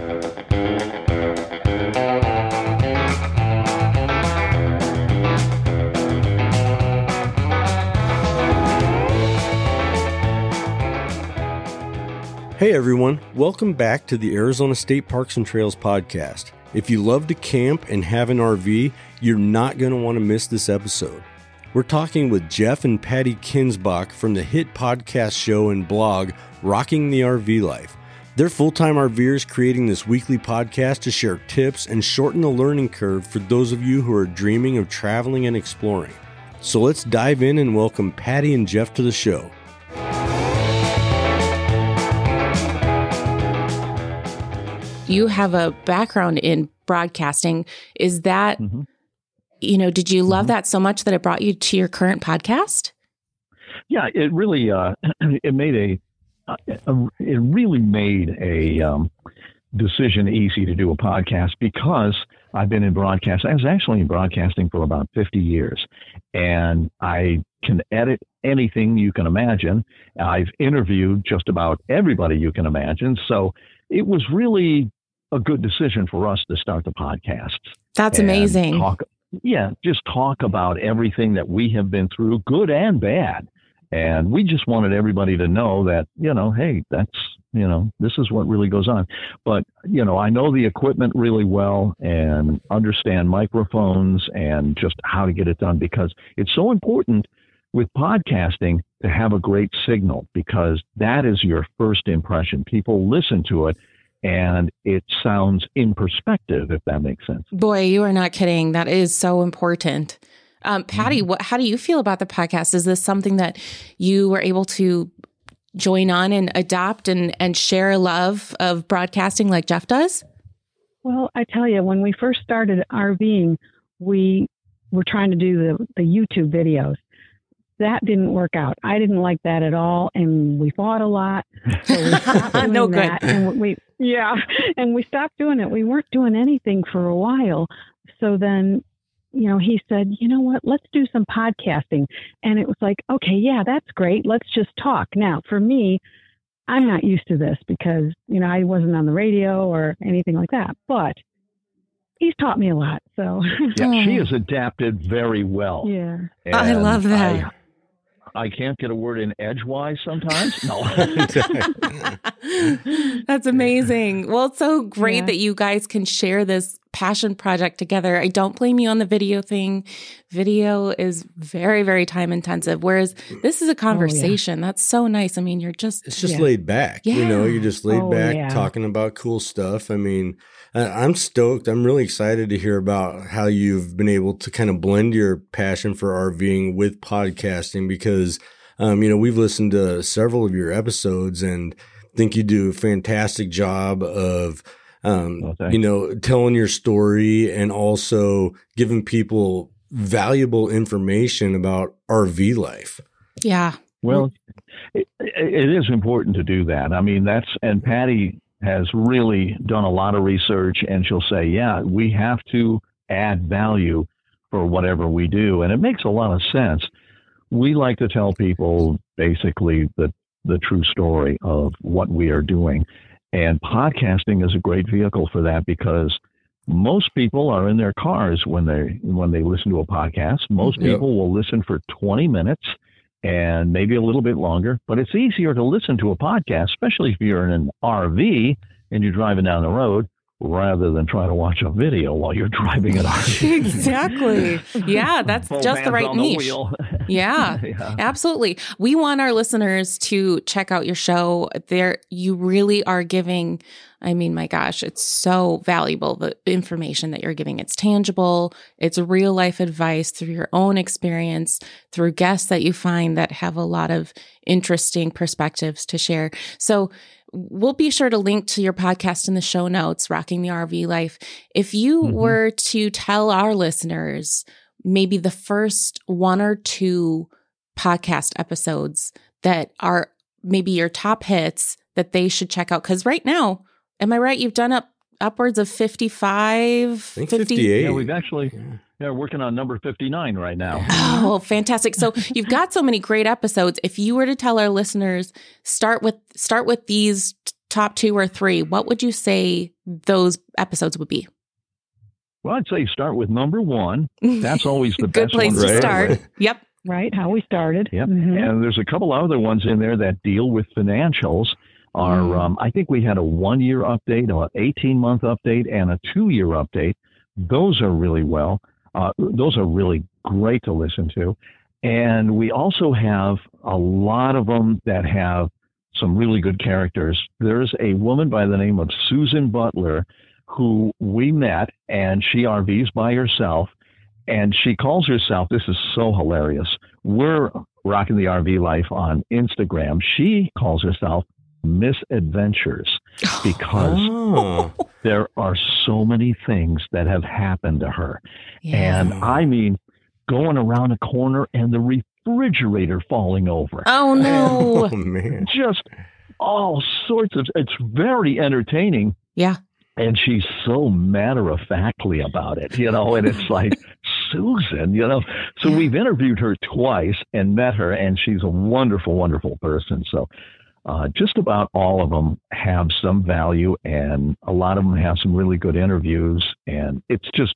Hey everyone, welcome back to the Arizona State Parks and Trails podcast. If you love to camp and have an RV, you're not going to want to miss this episode. We're talking with Jeff and Patty Kinsbach from the hit podcast show and blog Rocking the RV Life. They're full time RVers creating this weekly podcast to share tips and shorten the learning curve for those of you who are dreaming of traveling and exploring. So let's dive in and welcome Patty and Jeff to the show. you have a background in broadcasting. Is that, mm-hmm. you know, did you love mm-hmm. that so much that it brought you to your current podcast? Yeah, it really, uh, it made a, a, it really made a um, decision easy to do a podcast because I've been in broadcast. I was actually in broadcasting for about 50 years and I can edit anything you can imagine. I've interviewed just about everybody you can imagine. So it was really a good decision for us to start the podcast. That's amazing. Talk, yeah, just talk about everything that we have been through, good and bad. And we just wanted everybody to know that, you know, hey, that's, you know, this is what really goes on. But, you know, I know the equipment really well and understand microphones and just how to get it done because it's so important with podcasting to have a great signal because that is your first impression. People listen to it and it sounds in perspective, if that makes sense. Boy, you are not kidding. That is so important. Um, Patty, mm-hmm. what, how do you feel about the podcast? Is this something that you were able to join on and adopt and, and share a love of broadcasting like Jeff does? Well, I tell you, when we first started RVing, we were trying to do the, the YouTube videos that didn't work out. I didn't like that at all, and we fought a lot. So we stopped doing no good. And we yeah, and we stopped doing it. We weren't doing anything for a while. So then, you know, he said, you know what? Let's do some podcasting. And it was like, okay, yeah, that's great. Let's just talk. Now, for me, I'm not used to this because you know I wasn't on the radio or anything like that, but he's taught me a lot. So yeah, she has adapted very well. Yeah, and I love that. I, I can't get a word in edgewise sometimes. No. That's amazing. Well, it's so great yeah. that you guys can share this passion project together. I don't blame you on the video thing. Video is very, very time intensive. Whereas this is a conversation. Oh, yeah. That's so nice. I mean, you're just It's just yeah. laid back. You know, you're just laid oh, back talking about cool stuff. I mean, I'm stoked. I'm really excited to hear about how you've been able to kind of blend your passion for RVing with podcasting because, um, you know, we've listened to several of your episodes and think you do a fantastic job of, um, okay. you know, telling your story and also giving people valuable information about RV life. Yeah. Well, it, it is important to do that. I mean, that's, and Patty has really done a lot of research and she'll say, yeah, we have to add value for whatever we do. And it makes a lot of sense. We like to tell people basically the, the true story of what we are doing. And podcasting is a great vehicle for that because most people are in their cars when they when they listen to a podcast. Most yep. people will listen for 20 minutes and maybe a little bit longer. But it's easier to listen to a podcast, especially if you're in an RV and you're driving down the road, rather than try to watch a video while you're driving an RV. exactly. Yeah, that's Full just the right niche. The yeah, yeah, absolutely. We want our listeners to check out your show. There, you really are giving I mean, my gosh, it's so valuable. The information that you're giving, it's tangible. It's real life advice through your own experience, through guests that you find that have a lot of interesting perspectives to share. So we'll be sure to link to your podcast in the show notes, Rocking the RV Life. If you mm-hmm. were to tell our listeners maybe the first one or two podcast episodes that are maybe your top hits that they should check out, because right now, Am I right? You've done up upwards of 55, 50? 58. Yeah, we've actually yeah, working on number 59 right now. Oh, fantastic. So you've got so many great episodes. If you were to tell our listeners start with start with these top 2 or 3, what would you say those episodes would be? Well, I'd say start with number one. That's always the Good best place one. to start. Yep. Right, how we started. Yep. Mhm. And there's a couple other ones in there that deal with financials. Are Mm. um, I think we had a one year update, an 18 month update, and a two year update. Those are really well. Uh, those are really great to listen to. And we also have a lot of them that have some really good characters. There's a woman by the name of Susan Butler who we met, and she RVs by herself. And she calls herself, this is so hilarious. We're rocking the RV life on Instagram. She calls herself Misadventures because Oh. there are so many things that have happened to her. Yeah. And I mean, going around a corner and the refrigerator falling over. oh no. Oh man. Just all sorts of, it's very entertaining. Yeah. And she's so matter of factly about it, you know, and it's like, Susan, you know. So we've interviewed her twice and met her, and she's a wonderful, wonderful person. So uh, just about all of them have some value, and a lot of them have some really good interviews. And it's just,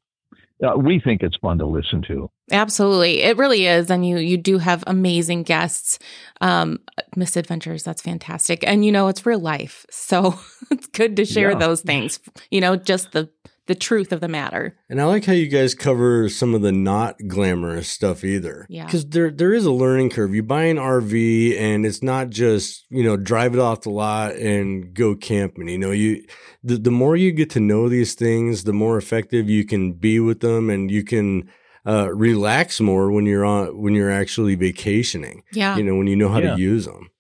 uh, we think it's fun to listen to. Absolutely. It really is. And you you do have amazing guests. Um misadventures, that's fantastic. And you know, it's real life. So it's good to share Yeah. those things. You know, just the the truth of the matter. And I like how you guys cover some of the not glamorous stuff either. Yeah. Because there there is a learning curve. You buy an RV and it's not just, you know, drive it off the lot and go camping. You know, you the, the more you get to know these things, the more effective you can be with them and you can uh, relax more when you're on when you're actually vacationing. Yeah. You know, when you know how Yeah. to use them.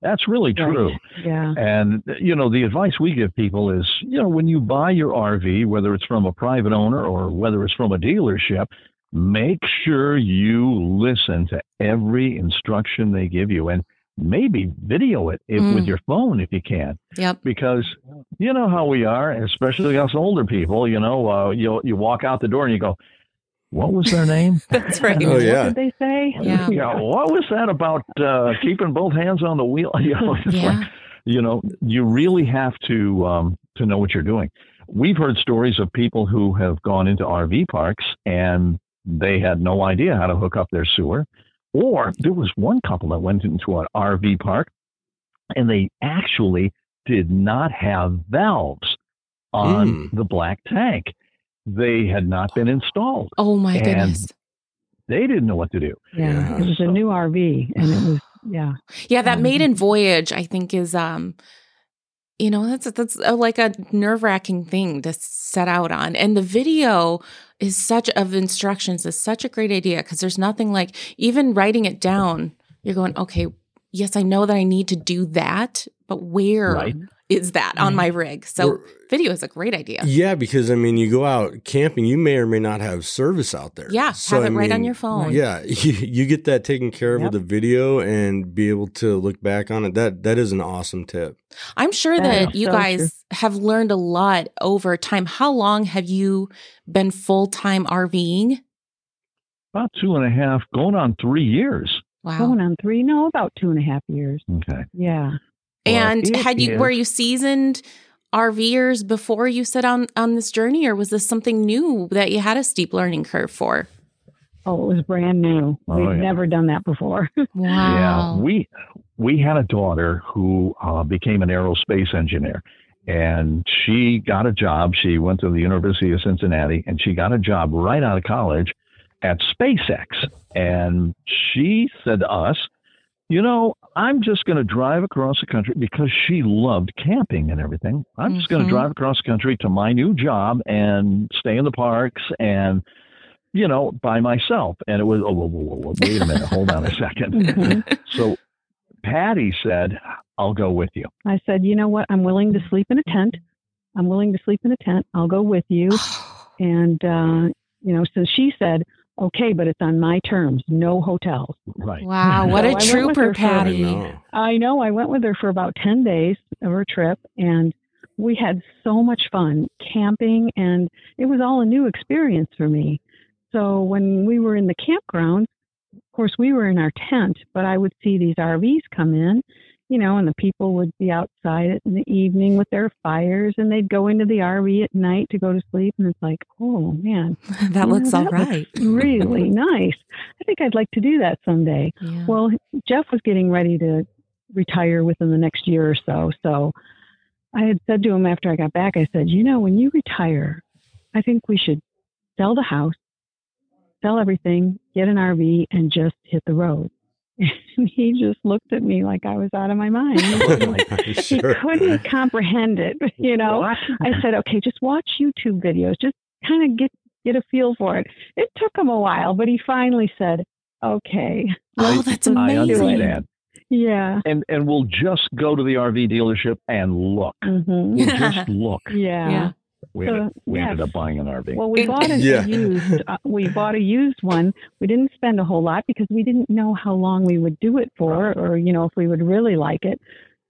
That's really Right. true. Yeah. And, you know, the advice we give people is, you know, when you buy your RV, whether it's from a private owner or whether it's from a dealership, make sure you listen to every instruction they give you and maybe video it if, Mm. with your phone if you can. Yep. Because you know how we are, especially us older people, you know, uh, you, you walk out the door and you go, what was their name? That's right. Oh, yeah. What did they say? Yeah. Yeah, what was that about uh, keeping both hands on the wheel? You know, it's Yeah. like, you know, you really have to um, to know what you're doing. We've heard stories of people who have gone into RV parks and they had no idea how to hook up their sewer. Or there was one couple that went into an RV park and they actually did not have valves on Mm. the black tank. They had not been installed. Oh my And- goodness. They didn't know what to do. Yeah. Yeah. It was a new RV and it was, yeah. Yeah, that Um, maiden voyage, I think, is um, you know, that's that's a, like a nerve wracking thing to set out on. And the video is such of instructions is such a great idea because there's nothing like even writing it down. You're going, okay, yes, I know that I need to do that, but where is Right. that on my mm-hmm. rig? So Or- video is a great idea. Yeah, because I mean, you go out camping, you may or may not have service out there. Yeah, So, have I it right on your phone. Yeah, you, you get that taken care of Yep. with a video and be able to look back on it. That that is an awesome tip. I'm sure That that is you so guys have learned a lot over time. How long have you been full time RVing? About two and a half, going on three years. Wow. Going on three, no, about two and a half years. Okay. Yeah. And it had you is- were you seasoned RVers before you set on on this journey, or was this something new that you had a steep learning curve for? Oh, it was brand new. Oh, We've yeah. never done that before. Wow. Yeah, we we had a daughter who uh, became an aerospace engineer, and she got a job. She went to the University of Cincinnati, and she got a job right out of college at SpaceX. And she said to us, "You know, I'm just going to drive across the country because she loved camping and everything. I'm just going to drive across the country to my new job and stay in the parks and." You know, by myself, and it was. Oh, whoa, whoa, whoa, whoa, wait a minute, hold on a 2nd Mhm. so Patty said, I'll go with you. I said, you know what? I'm willing to sleep in a tent. I'm willing to sleep in a tent. I'll go with you. And, uh, you know, so she said, okay, but it's on my terms, no hotels. Right. wow, what So I a went trooper, her for- I Patty. know. I know I went with her for about 10 days of her trip and we had so much fun camping and it was all a new experience for me. So when we were in the campground, of course we were in our tent, but I would see these RVs come in you know, and the people would be outside in the evening with their fires and they'd go into the RV at night to go to sleep. And it's like, oh man, that looks know, all that right. really nice. I think I'd like to do that someday. Yeah. Well, Jeff was getting ready to retire within the next year or so. So I had said to him after I got back, I said, you know, when you retire, I think we should sell the house, sell everything, get an RV, and just hit the road. And he just looked at me like I was out of my mind. He, like, sure. he couldn't comprehend it. You know, what? I said, okay, just watch YouTube videos. Just kind of get get a feel for it. It took him a while, but he finally said, okay. Oh, that's amazing. I understand. Yeah. And and we'll just go to the RV dealership and look. Mm-hmm. We'll just look. yeah. yeah. We, so, ended, we yes. ended up buying an RV. Well, we bought a yeah. used. Uh, we bought a used one. We didn't spend a whole lot because we didn't know how long we would do it for, or you know, if we would really like it.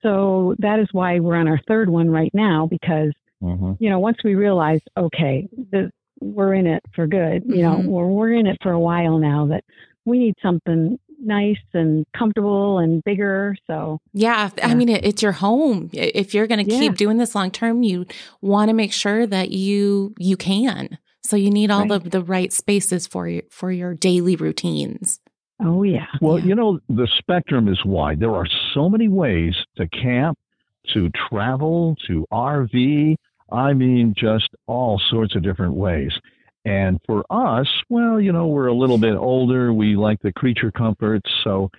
So that is why we're on our third one right now because mm-hmm. you know once we realized, okay, the, we're in it for good. You know, mm-hmm. we're we're in it for a while now. That we need something nice and comfortable and bigger. So, yeah, yeah. I mean, it, it's your home. If you're going to yeah. keep doing this long term, you want to make sure that you you can. So you need all right. the the right spaces for you for your daily routines. Oh yeah. Well, yeah. you know, the spectrum is wide. There are so many ways to camp, to travel, to RV. I mean, just all sorts of different ways. And for us, well, you know, we're a little bit older. We like the creature comforts. So,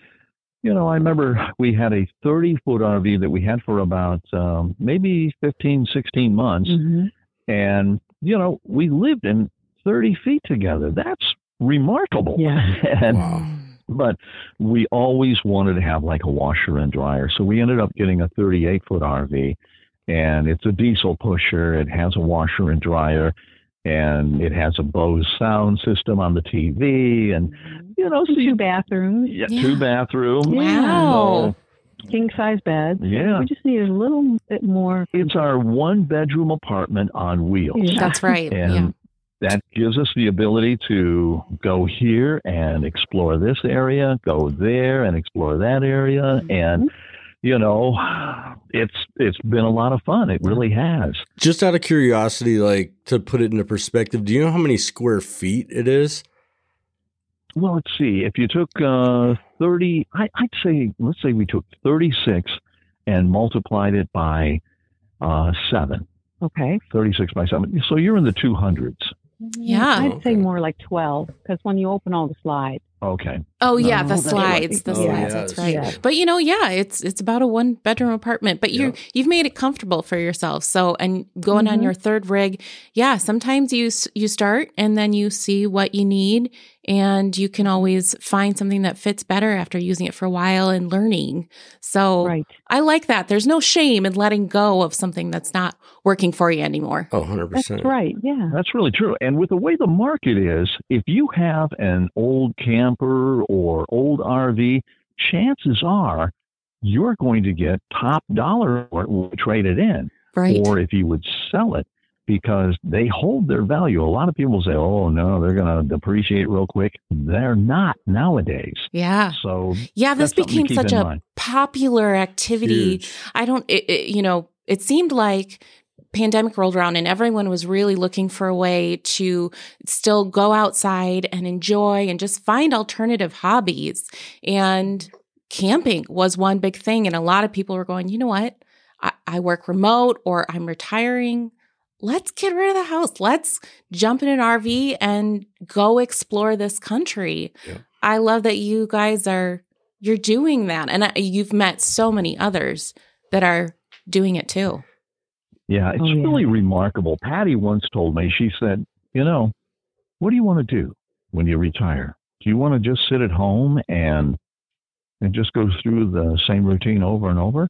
you know, I remember we had a 30 foot RV that we had for about um, maybe 15, 16 months. Mm-hmm. And, you know, we lived in 30 feet together. That's remarkable. Yeah. and, wow. But we always wanted to have like a washer and dryer. So we ended up getting a 38 foot RV and it's a diesel pusher. It has a washer and dryer and it has a Bose sound system on the TV, and you know, so two bathrooms. Yeah, yeah. two bathrooms. Wow. King size beds. Yeah. We just need a little bit more. It's our one bedroom apartment on wheels. Yeah. That's right. And yeah. that gives us the ability to go here and explore this area, go there and explore that area. Mm-hmm. And you know, it's it's been a lot of fun. It really has. Just out of curiosity, like to put it into perspective, do you know how many square feet it is? Well, let's see. If you took uh, thirty, I, would say let's say we took thirty-six and multiplied it by uh, seven. Okay. Thirty-six by seven. So you're in the two hundreds. Yeah. I'd say more like twelve because when you open all the slides. Okay. Oh yeah, the slides, the oh, slides. Yes. That's right. Yeah. But you know, yeah, it's it's about a one bedroom apartment, but you you've made it comfortable for yourself. So and going mm-hmm. on your third rig, yeah, sometimes you you start and then you see what you need and you can always find something that fits better after using it for a while and learning. So right. I like that. There's no shame in letting go of something that's not working for you anymore. Oh, 100%. That's right. Yeah. That's really true. And with the way the market is, if you have an old camper or old RV, chances are you're going to get top dollar for it trade it in. Right. Or if you would sell it, because they hold their value. A lot of people say, "Oh no, they're going to depreciate real quick." They're not nowadays. Yeah. So yeah, this became such a mind. popular activity. Huge. I don't, it, it, you know, it seemed like pandemic rolled around and everyone was really looking for a way to still go outside and enjoy and just find alternative hobbies. And camping was one big thing. And a lot of people were going, you know what? I, I work remote or I'm retiring let's get rid of the house. Let's jump in an RV and go explore this country. Yeah. I love that you guys are you're doing that and you've met so many others that are doing it too. Yeah, it's oh, yeah. really remarkable. Patty once told me, she said, "You know, what do you want to do when you retire? Do you want to just sit at home and and just go through the same routine over and over?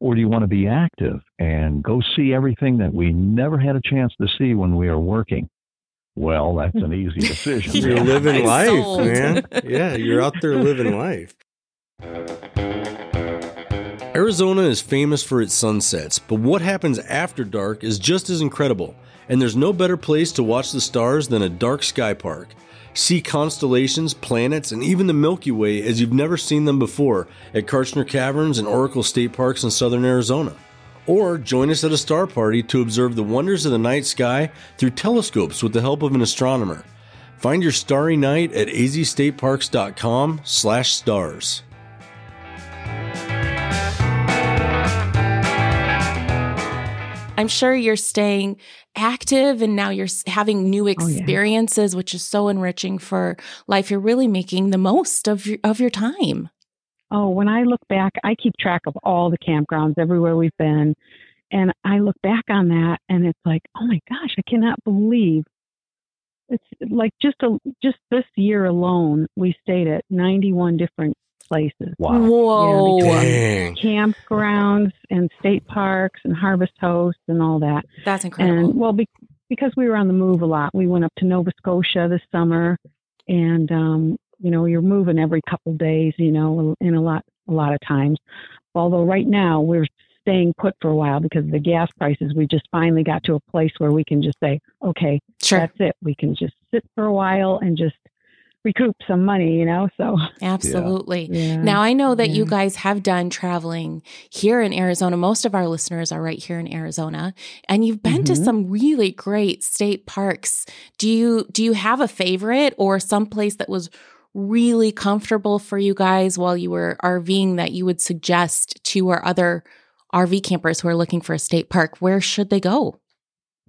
Or do you want to be active and go see everything that we never had a chance to see when we are working? Well, that's an easy decision. you're living life, man. Yeah, you're out there living life. Arizona is famous for its sunsets, but what happens after dark is just as incredible, and there's no better place to watch the stars than a dark sky park. See constellations, planets, and even the Milky Way as you've never seen them before at Kartchner Caverns and Oracle State Parks in southern Arizona. Or join us at a star party to observe the wonders of the night sky through telescopes with the help of an astronomer. Find your starry night at azstateparks.com slash stars. I'm sure you're staying active and now you're having new experiences, oh, yeah. which is so enriching for life. You're really making the most of your, of your time. Oh, when I look back, I keep track of all the campgrounds everywhere we've been. And I look back on that and it's like, oh my gosh, I cannot believe it's like just a just this year alone we stayed at 91 different places. Wow. Whoa. Yeah, campgrounds and state parks and harvest hosts and all that. That's incredible. And well, be, because we were on the move a lot, we went up to Nova Scotia this summer and, um, you know, you're moving every couple days, you know, in a lot, a lot of times. Although right now we're staying put for a while because of the gas prices. We just finally got to a place where we can just say, okay, sure. that's it. We can just sit for a while and just recoup some money, you know? So, absolutely. Yeah. Now, I know that yeah. you guys have done traveling here in Arizona. Most of our listeners are right here in Arizona, and you've been mm-hmm. to some really great state parks. Do you do you have a favorite or some place that was really comfortable for you guys while you were RVing that you would suggest to our other RV campers who are looking for a state park? Where should they go?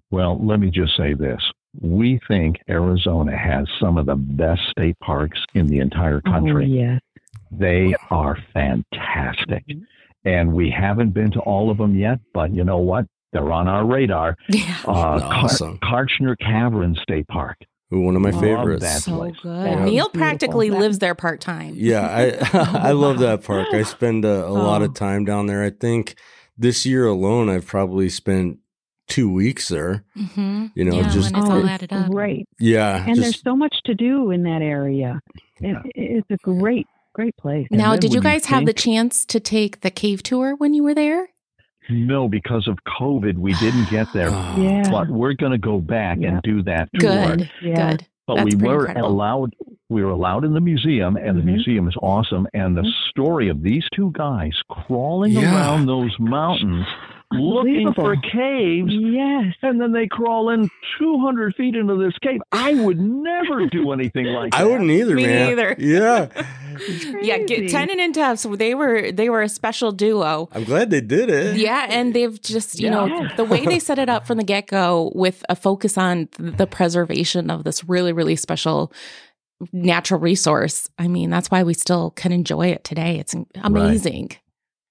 Well, let me just say this we think Arizona has some of the best state parks in the entire country. Oh, yes. They are fantastic. Mm-hmm. And we haven't been to all of them yet, but you know what? They're on our radar. Yeah. Uh, awesome. Car- Kartchner Cavern State Park. one of my favorites. That so place. good. Yeah. Neil practically lives there part time. Yeah, I I love that park. I spend a, a oh. lot of oh. time down there. I think this year alone, I've probably spent two weeks there. Mm-hmm. You know, yeah, just when it's all added up. Great. Yeah. And just, there's so much to do in that area. It, it's a great, great place. Now, did you guys you have the chance to take the cave tour when you were there? No, because of COVID, we didn't get there. yeah. But we're going to go back yeah. and do that tour. Good. Yeah. Good. But That's we were incredible. allowed. We were allowed in the museum, and mm-hmm. the museum is awesome. And the mm-hmm. story of these two guys crawling yeah. around those mountains looking for caves. Yes. And then they crawl in 200 feet into this cave. I would never do anything like that. I wouldn't either, Me man. either. Yeah. yeah, get, Tenen and Tufts, they were they were a special duo. I'm glad they did it. Yeah, and they've just, you yeah. know, the way they set it up from the get-go with a focus on the preservation of this really really special natural resource. I mean, that's why we still can enjoy it today. It's amazing. Right.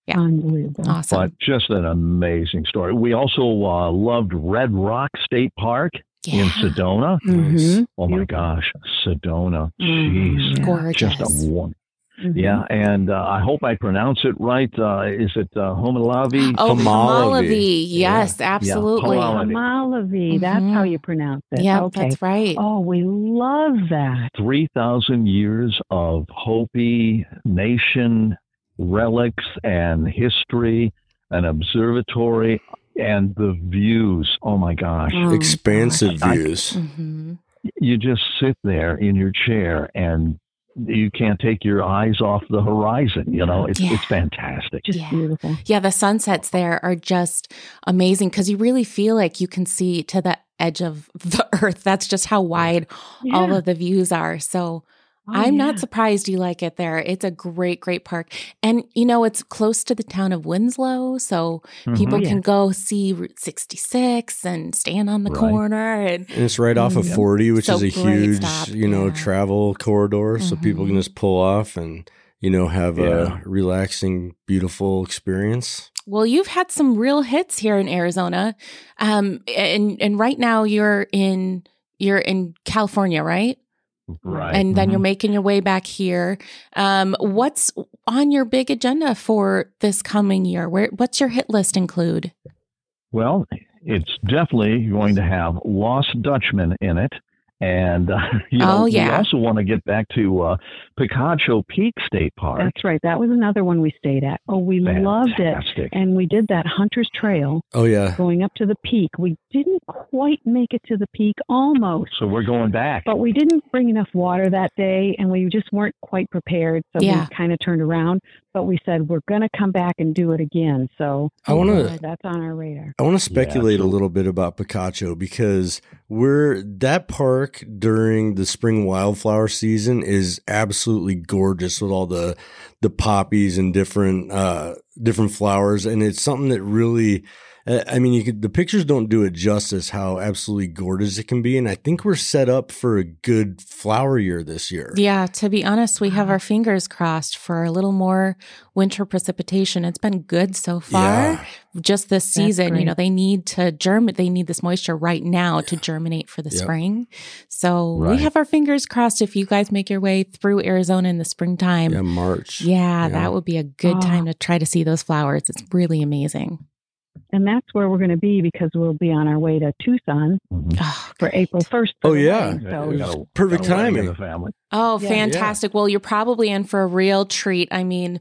Yeah. Unbelievable. Awesome. But just an amazing story. We also uh, loved Red Rock State Park yeah. in Sedona. Mm-hmm. Oh my gosh, Sedona. Mm-hmm. Jeez. Gorgeous. Just a one. Mm-hmm. Yeah, and uh, I hope I pronounce it right. Uh, is it uh, Homolovi? Oh, Homolovi. Yes, yeah. absolutely. Yeah. Homolovi. That's how mm-hmm. you pronounce it. Yeah, okay. that's right. Oh, we love that. 3,000 years of Hopi Nation relics and history, an observatory, and the views. Oh my gosh. Oh, Expansive gosh. views. I, mm-hmm. You just sit there in your chair and you can't take your eyes off the horizon. You know, it's, yeah. it's fantastic. Just yeah. beautiful. Yeah, the sunsets there are just amazing because you really feel like you can see to the edge of the earth. That's just how wide yeah. all of the views are. So Oh, I'm yeah. not surprised you like it there. It's a great, great park. And, you know, it's close to the town of Winslow. So mm-hmm. people yeah. can go see Route 66 and stand on the right. corner. And, and, it's right off of 40, which so is a huge, stop. you know, yeah. travel corridor. So mm-hmm. people can mm-hmm. just pull off and, you know, have a relaxing, beautiful experience. Well, you've had some real hits here in Arizona. Um, and, and right now you're in, you're in California, right? Right. And then mm-hmm. you're making your way back here. Um, what's on your big agenda for this coming year? Where what's your hit list include? Well, it's definitely going to have Lost Dutchman in it And uh, you know, oh, yeah. we also want to get back to uh, Picacho Peak State Park. That's right. That was another one we stayed at. Oh, we Fantastic. loved it. And we did that Hunter's Trail. Oh yeah, going up to the peak. We didn't quite make it to the peak, almost. So we're going back. But we didn't bring enough water that day, and we just weren't quite prepared. So yeah. we kind of turned around. But we said we're going to come back and do it again. So I want to. That's on our radar. I want to speculate yeah, a little bit about Picacho because we're that park during the spring wildflower season is absolutely gorgeous with all the the poppies and different uh different flowers and it's something that really uh, I mean, you could, the pictures don't do it justice how absolutely gorgeous it can be. And I think we're set up for a good flower year this year. Yeah. To be honest, we have our fingers crossed for a little more winter precipitation. It's been good so far. Yeah. Just this season, you know, they need to germinate, they need this moisture right now to germinate for the yep. spring. So right. we have our fingers crossed if you guys make your way through Arizona in the springtime. Yeah, March. Yeah, yeah. that would be a good oh. time to try to see those flowers. It's really amazing and that's where we're going to be because we'll be on our way to Tucson mm-hmm. for April 1st. oh, yeah. So perfect timing. family. Oh, yeah. fantastic. Yeah. Well, you're probably in for a real treat. I mean,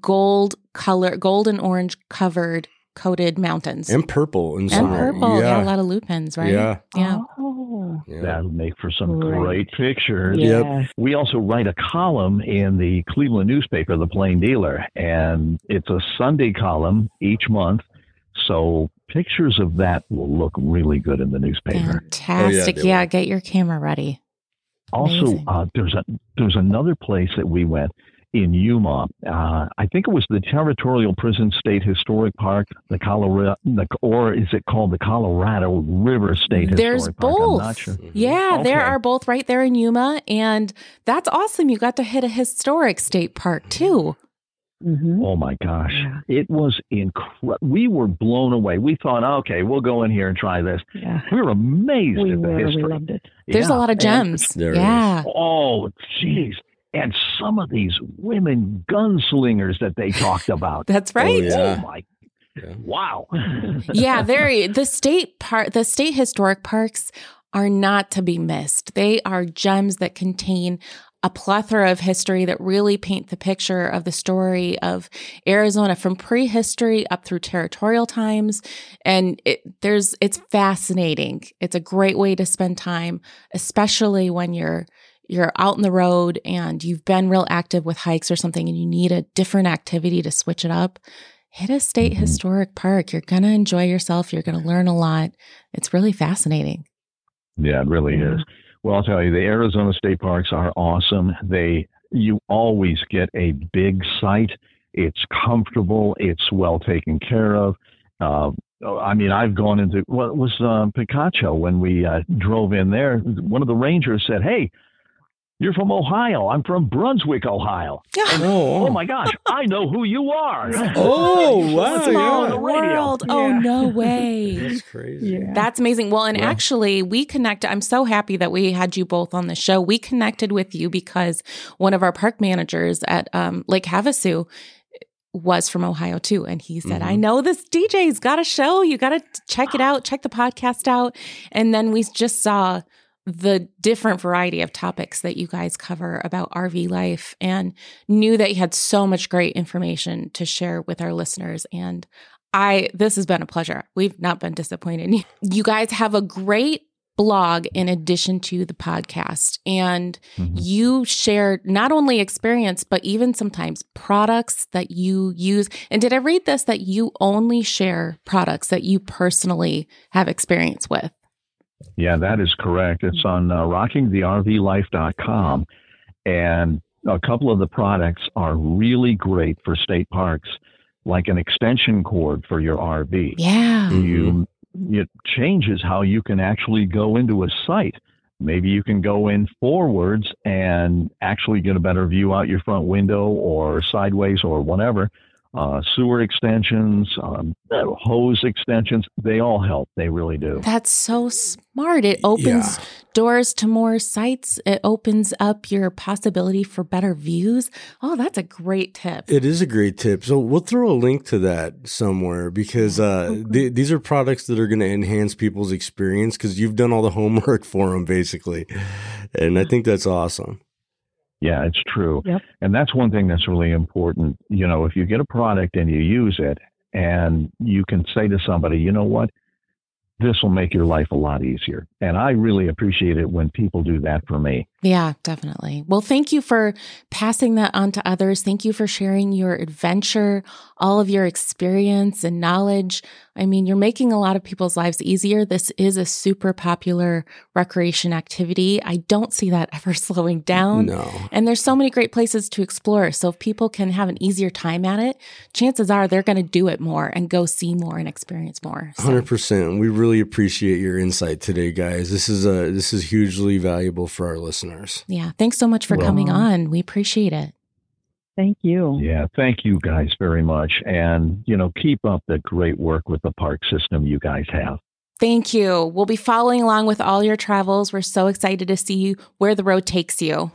gold color, gold and orange covered coated mountains. And purple and purple. Yeah. yeah. a lot of lupins, right? Yeah. Yeah. Oh. That would make for some great, great pictures. Yep. We also write a column in the Cleveland newspaper, The Plain Dealer, and it's a Sunday column each month so pictures of that will look really good in the newspaper. Fantastic. Oh, yeah, yeah get your camera ready. Also, uh, there's a there's another place that we went in Yuma. Uh, I think it was the Territorial Prison State Historic Park, the Colorado, the, or is it called the Colorado River State There's Historic both. Park? Sure. Yeah, okay. there are both right there in Yuma, and that's awesome. You got to hit a historic state park too. Mm-hmm. Oh my gosh. Yeah. It was incredible. We were blown away. We thought, okay, we'll go in here and try this. Yeah. We were amazed we at the were, history. We loved it. There's yeah. a lot of gems. yeah. Is. Oh, jeez. And some of these women gunslingers that they talked about. That's right. Oh, oh yeah. oh my yeah. Wow. yeah, very the state part the state historic parks are not to be missed. They are gems that contain a plethora of history that really paint the picture of the story of Arizona from prehistory up through territorial times. And it, there's, it's fascinating. It's a great way to spend time, especially when you're, you're out in the road and you've been real active with hikes or something and you need a different activity to switch it up. Hit a state mm-hmm. historic park. You're going to enjoy yourself. You're going to learn a lot. It's really fascinating. Yeah, it really is. Well, I'll tell you, the Arizona state parks are awesome. They you always get a big site. It's comfortable. It's well taken care of. Uh, I mean, I've gone into well, was uh, Picacho when we uh, drove in there. One of the rangers said, "Hey, you're from Ohio. I'm from Brunswick, Ohio. And, oh. oh my gosh, I know who you are. oh, wow. Small yeah. world. Yeah. Oh, no way. That's crazy. Yeah. That's amazing. Well, and actually, we connected. I'm so happy that we had you both on the show. We connected with you because one of our park managers at um, Lake Havasu was from Ohio too. And he said, mm-hmm. I know this DJ's got a show. You got to check it out, check the podcast out. And then we just saw the different variety of topics that you guys cover about RV life and knew that you had so much great information to share with our listeners. And I, this has been a pleasure. We've not been disappointed. You guys have a great blog in addition to the podcast. And mm-hmm. you share not only experience, but even sometimes products that you use. And did I read this that you only share products that you personally have experience with? Yeah, that is correct. It's on uh, rockingthervlife.com. And a couple of the products are really great for state parks, like an extension cord for your RV. Yeah. You, it changes how you can actually go into a site. Maybe you can go in forwards and actually get a better view out your front window or sideways or whatever. Uh, sewer extensions, um, hose extensions. They all help. They really do. That's so smart. It opens yeah. doors to more sites. It opens up your possibility for better views. Oh, that's a great tip. It is a great tip. So we'll throw a link to that somewhere because uh, okay. th- these are products that are going to enhance people's experience because you've done all the homework for them, basically. And I think that's awesome. Yeah, it's true. Yep. And that's one thing that's really important. You know, if you get a product and you use it and you can say to somebody, you know what, this will make your life a lot easier. And I really appreciate it when people do that for me. Yeah, definitely. Well, thank you for passing that on to others. Thank you for sharing your adventure, all of your experience and knowledge. I mean, you're making a lot of people's lives easier. This is a super popular recreation activity. I don't see that ever slowing down. No. And there's so many great places to explore. So if people can have an easier time at it, chances are they're going to do it more and go see more and experience more. So. 100%. We really appreciate your insight today, guys. This is a this is hugely valuable for our listeners listeners. Yeah. Thanks so much for well, coming on. We appreciate it. Thank you. Yeah, thank you guys very much. And, you know, keep up the great work with the park system you guys have. Thank you. We'll be following along with all your travels. We're so excited to see where the road takes you.